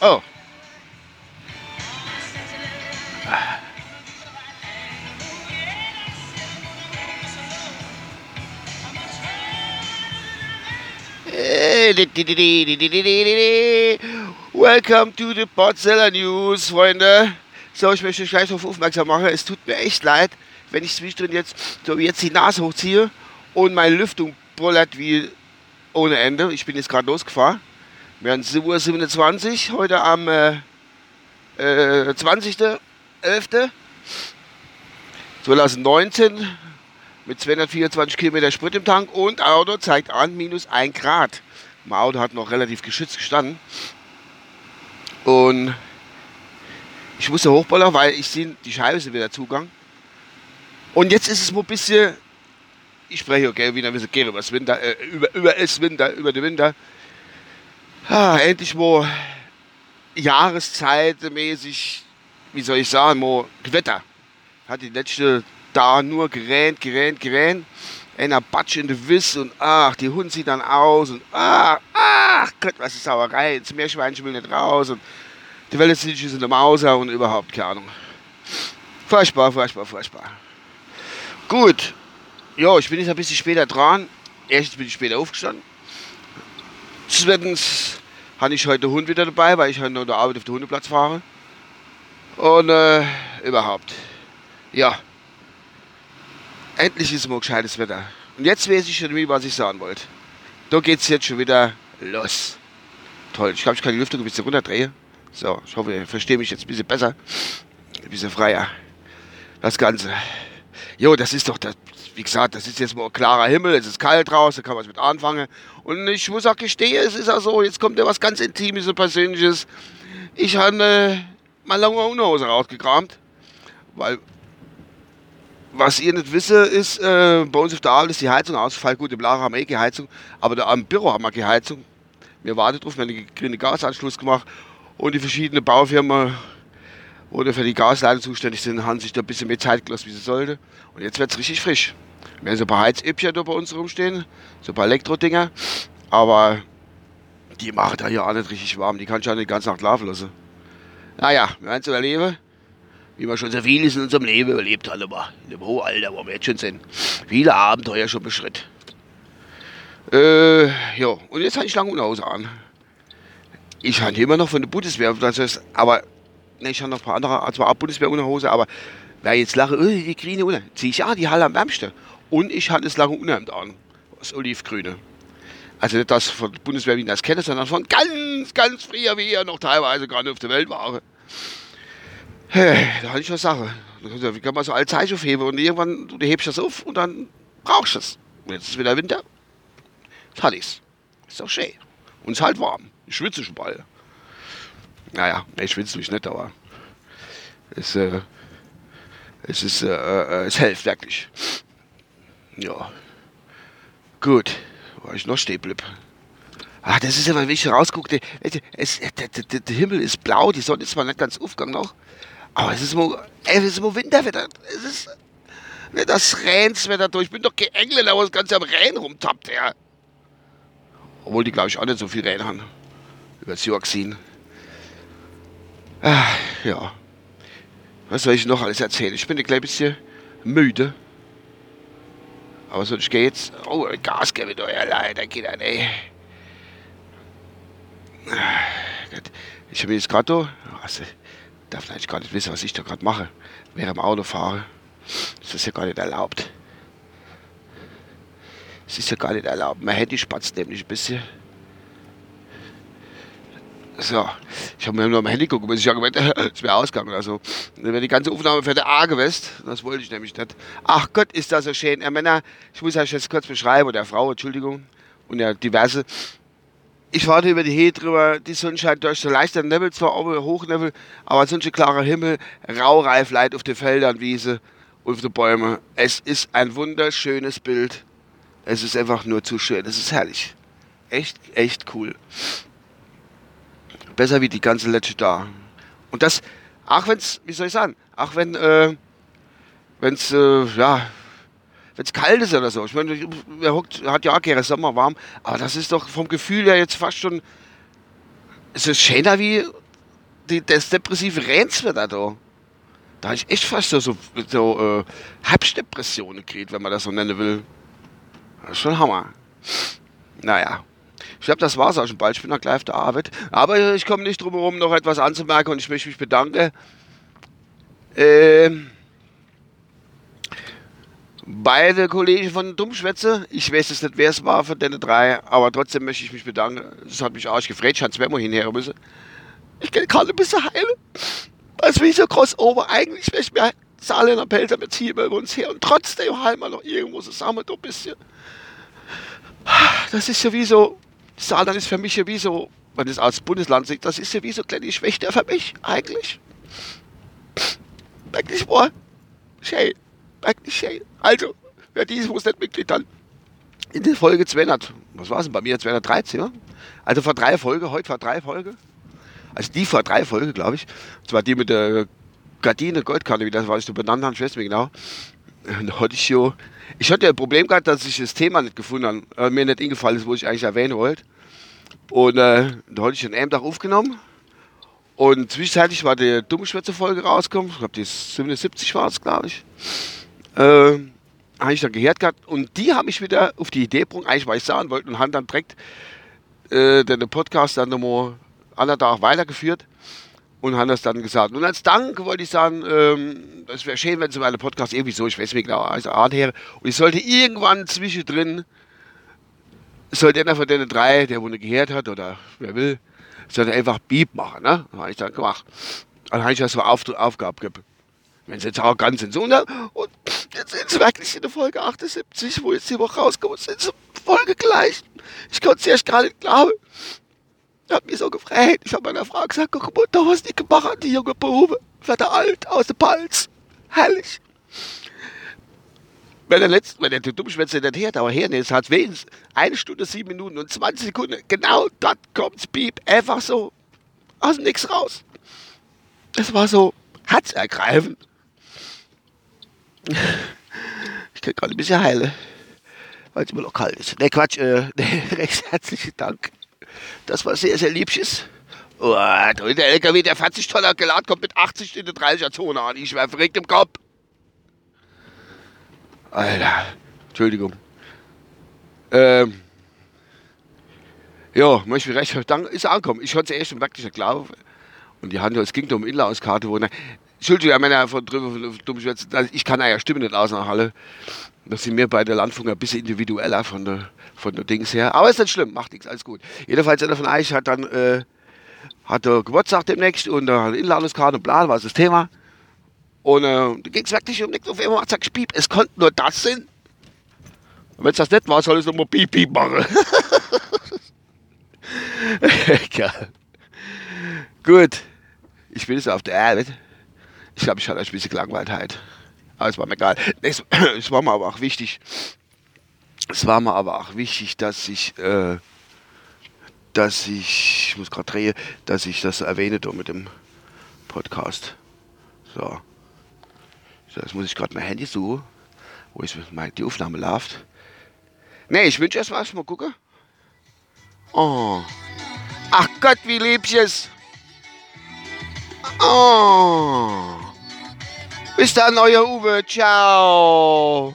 Oh. Welcome to the Potseller News, Freunde. So, ich möchte euch gleich darauf aufmerksam machen. Es tut mir echt leid, wenn ich zwischendrin jetzt so jetzt die Nase hochziehe und meine Lüftung brüllert wie ohne Ende. Ich bin jetzt gerade losgefahren. Wir haben 7.27 Uhr heute am äh, äh, 20.11. 2019 mit 224 Kilometer Sprit im Tank und Auto zeigt an minus 1 Grad. Mein Auto hat noch relativ geschützt gestanden. Und ich musste hochballern, weil ich sehe, die Scheibe ist wieder zugang. Und jetzt ist es mal ein bisschen, ich spreche okay, wieder ein bisschen über das Winter, äh, über, über das Winter, über den Winter. Ah, endlich mal Jahreszeitmäßig, wie soll ich sagen, mal Gewitter. Hat die letzte da nur gerannt, gerannt, gerannt. Einer Batsch in der Wiss und ach, die Hund sieht dann aus und ach, ach Gott, was ist Sauerei. Das Meerschweinchen will nicht raus und die Welle ist in der Mauser und überhaupt keine Ahnung. Furchtbar, furchtbar, furchtbar. Gut. Ja, ich bin jetzt ein bisschen später dran. Erstens bin ich später aufgestanden. Zweitens habe ich heute den Hund wieder dabei, weil ich heute noch der Arbeit auf den Hundeplatz fahre. Und äh, überhaupt. Ja, Endlich ist mal gescheites Wetter. Und jetzt weiß ich schon, was ich sagen wollte. Da geht es jetzt schon wieder los. Toll. Ich glaube, ich kann die Lüftung ein bisschen runterdrehen. So, ich hoffe, ihr versteht mich jetzt ein bisschen besser. Ein bisschen freier. Das Ganze. Jo, das ist doch, das, wie gesagt, das ist jetzt mal klarer Himmel, es ist kalt draußen, da kann man was mit anfangen. Und ich muss auch gestehen, es ist auch so, jetzt kommt ja was ganz Intimes und Persönliches. Ich habe äh, mal lange Unterhose rausgekramt, weil was ihr nicht wisst, ist, äh, bei uns auf der Arbeit ist die Heizung ausgefallen. Gut, im Lager haben wir eh keine Heizung, aber da am Büro haben wir keine Heizung. Wir warten drauf, wir haben einen grünen Gasanschluss gemacht und die verschiedenen Baufirmen, die für die Gasleitung zuständig sind, haben sich da ein bisschen mehr Zeit gelassen, wie sie sollte. Und jetzt wird es richtig frisch. Wir haben so ein paar Heizüppchen da bei uns rumstehen, so ein paar Elektrodinger, aber die machen da ja auch nicht richtig warm. Die kann ich ja nicht die ganze Nacht laufen lassen. Naja, wir werden es überleben wie wir schon so vieles in unserem Leben überlebt haben, aber in dem hohen Alter, wo wir jetzt schon sind. Viele Abenteuer schon beschritten. Äh, ja, und jetzt habe ich lange Unterhose an. Ich habe immer noch von der Bundeswehr, das heißt, aber, ne, ich habe noch ein paar andere, also auch Bundeswehr-Unterhose, aber wer jetzt lache, oh, die grüne Unterhose, ziehe ich ja die Halle am wärmsten. Und ich hatte das lange Unterhemd an, das Olivgrüne. Also nicht das von der Bundeswehr, wie ich das kenne, sondern von ganz, ganz früher, wie er noch teilweise gerade auf der Welt war. Da hatte ich eine Sache. Wie kann man so alle Zeichen aufheben und irgendwann du hebst das auf und dann brauchst du es. Und jetzt ist wieder Winter. Jetzt hatte ich's. Ist doch schön. Und es ist halt warm. Ich schwitze schon bald. Naja, ich schwitze mich nicht, aber es, äh, es ist, äh, äh, es hilft wirklich. Ja. Gut. War ich noch stehen blieb. Ah, das ist aber, wenn ich rausgucke, es, der, Himmel ist blau, die Sonne ist zwar nicht ganz aufgegangen noch, aber es ist immer, es ist immer Winterwetter. Es ist nicht das Rheinswetter durch. Ich bin doch kein Engländer, wo das Ganze am Rhein rumtappt, ja. Obwohl die, glaube ich, auch nicht so viel Rhein haben. Über das Jahr gesehen. Ah, ja. Was soll ich noch alles erzählen? Ich bin ein klein bisschen müde. Aber sonst geht's. Oh, Gas gebe ich doch ja leider, geht an, ey. Ich habe jetzt gerade da. Also, darf eigentlich gar nicht wissen, was ich da gerade mache, während dem Auto fahre. Das ist ja gar nicht erlaubt. Es ist ja gar nicht erlaubt. Mein Handy spatzt nämlich ein bisschen. So, ich habe mir nur am Handy gucken, bis ich ja gemeint, es wäre ausgegangen. Also, dann wäre die ganze Aufnahme für der A gewesen. Das wollte ich nämlich nicht. Ach Gott, ist das so schön. Äh, Männer, ich muss euch jetzt kurz beschreiben, oder Frau, Entschuldigung, und ja diverse ich warte über die Hehe drüber, die Sonne scheint durch, so leichter Nebel, zwar oben Hochnebel, aber sonst ein klarer Himmel, raureif Leid auf den Feldern, Wiese und auf den Bäumen. Es ist ein wunderschönes Bild. Es ist einfach nur zu schön. Es ist herrlich. Echt, echt cool. Besser wie die ganze letzte da. Und das, auch wenn's, wie soll ich sagen, auch wenn, äh, wenn's, äh, ja, wenn es kalt ist oder so. Ich meine, wer hockt, hat ja auch gerne Sommer warm, aber das ist doch vom Gefühl her jetzt fast schon. Es ist schöner wie die, das depressive Ränzwetter da. Da habe ich echt fast so, so, so äh, Herbstdepressionen gekriegt, wenn man das so nennen will. Das ist schon Hammer. Naja. Ich glaube, das war es auch schon bald. Ich bin noch gleich auf der Arbeit. Aber ich komme nicht drum herum, noch etwas anzumerken und ich möchte mich bedanken. Ähm, beide Kollegen von Dummschwätze. Ich weiß jetzt nicht, wer es war von den drei, aber trotzdem möchte ich mich bedanken. Das hat mich arsch gefreut. Ich hätte zweimal hinher müssen. Ich kann gerade ein bisschen heilen. Das ich so crossover. Eigentlich wäre ich mir Saarländer Pelzer hier über uns her und trotzdem heilen wir noch irgendwo zusammen so ein bisschen. Das ist ja wie so, Saarland ist für mich ja wie so, wenn es als Bundesland sieht, das ist ja wie so eine kleine Schwäche für mich, eigentlich. Wirklich, boah. Schön. Wirklich schön. Also, wer dieses muss nicht Mitglied dann in der Folge 200, was war es denn bei mir, 213, ja? Also vor drei Folgen, heute vor drei Folgen. Also die vor drei Folgen, glaube ich. Das war die mit der Gardine Goldkarte, wie das war, ich so benannt habe, ich weiß nicht genau. Da hatte ich ich hatte ein Problem gehabt, dass ich das Thema nicht gefunden habe, äh, mir nicht eingefallen ist, wo ich eigentlich erwähnen wollte. Und äh, da hatte ich an einem Tag aufgenommen. Und zwischenzeitlich war die Dummschwätze-Folge rausgekommen. Ich glaube, die 77 war es, glaube ich. Äh, habe ich dann gehört gehabt. Und die haben mich wieder auf die Idee gebracht, eigentlich, weil ich sagen wollte, und haben dann direkt äh, den Podcast dann nochmal anderen Tag weitergeführt und haben das dann gesagt. Und als Dank wollte ich sagen, ähm, es wäre schön, wenn Sie meine Podcast irgendwie so, ich weiß nicht genau, also anhören. Und ich sollte irgendwann zwischendrin, sollte einer von den drei, der wohl gehört hat oder wer will, sollte einfach Beep machen. Ne? Das habe ich dann gemacht. Dann habe ich das so Auf Aufgabe gegeben. Wenn sie jetzt auch ganz sind. So, ne? Und jetzt sind sie wirklich in der Folge 78, wo jetzt die Woche rauskommt, sind sie Folge gleich. Ich konnte es erst gar nicht glauben. Ich habe mich so gefreut. Ich habe meiner Frau gesagt, guck da was die gemacht hat, die junge Bube. Wird er alt, aus dem Palz. Herrlich. Wenn der letzte, wenn der Dummschwätze nicht hört, aber her ist, hat wenigstens eine Stunde, sieben Minuten und 20 Sekunden. Genau dort kommt's Piep. Einfach so aus dem Nix raus. Das war so herzergreifend. Ich kann gerade ein bisschen heilen, weil es immer noch kalt ist. Ne, Quatsch, äh, ne, recht herzlichen Dank. Das war sehr, sehr liebsches. Oh, der LKW, der 40 Tonner geladen, kommt mit 80 in der 30er Zone an. Ich wäre verrückt im Kopf. Alter, Entschuldigung. Ähm, ja, möchte ich recht danken. Ist angekommen. Ich konnte es erst wirklich nicht glauben. Und die haben es ging um Inlandskarte, wo. Entschuldigung, Männer von drüber, ich kann ja Stimme nicht aus nach Halle. Das sind mir bei der Landfunk ein bisschen individueller von der, von der Dings her. Aber ist nicht schlimm, macht nichts, alles gut. Jedenfalls einer von euch hat dann äh, hat der Geburtstag demnächst und äh, eine Inlandeskarte und bla, war das Thema. Und äh, da ging es wirklich um nichts auf einmal, hat gesagt, piep, es konnte nur das sein. Und wenn es das nicht war, soll es nochmal piep, piep machen. ja. Gut, ich bin jetzt auf der Erde. Ich glaube, ich hatte ein bisschen gelangweilt heute. Aber es war mir egal. Es, es, war mir aber auch wichtig. Es war mir aber auch wichtig, dass ich, äh, dass ich, ich muss gerade drehen, dass ich das erwähne da mit dem Podcast. So. so jetzt muss ich gerade mein Handy suchen, wo ich die Aufnahme läuft. Ne, ich wünsche erstmal erstmal gucken. Oh. Ach Gott, wie liebches. Oh. Bis dann, euer Uwe. Ciao.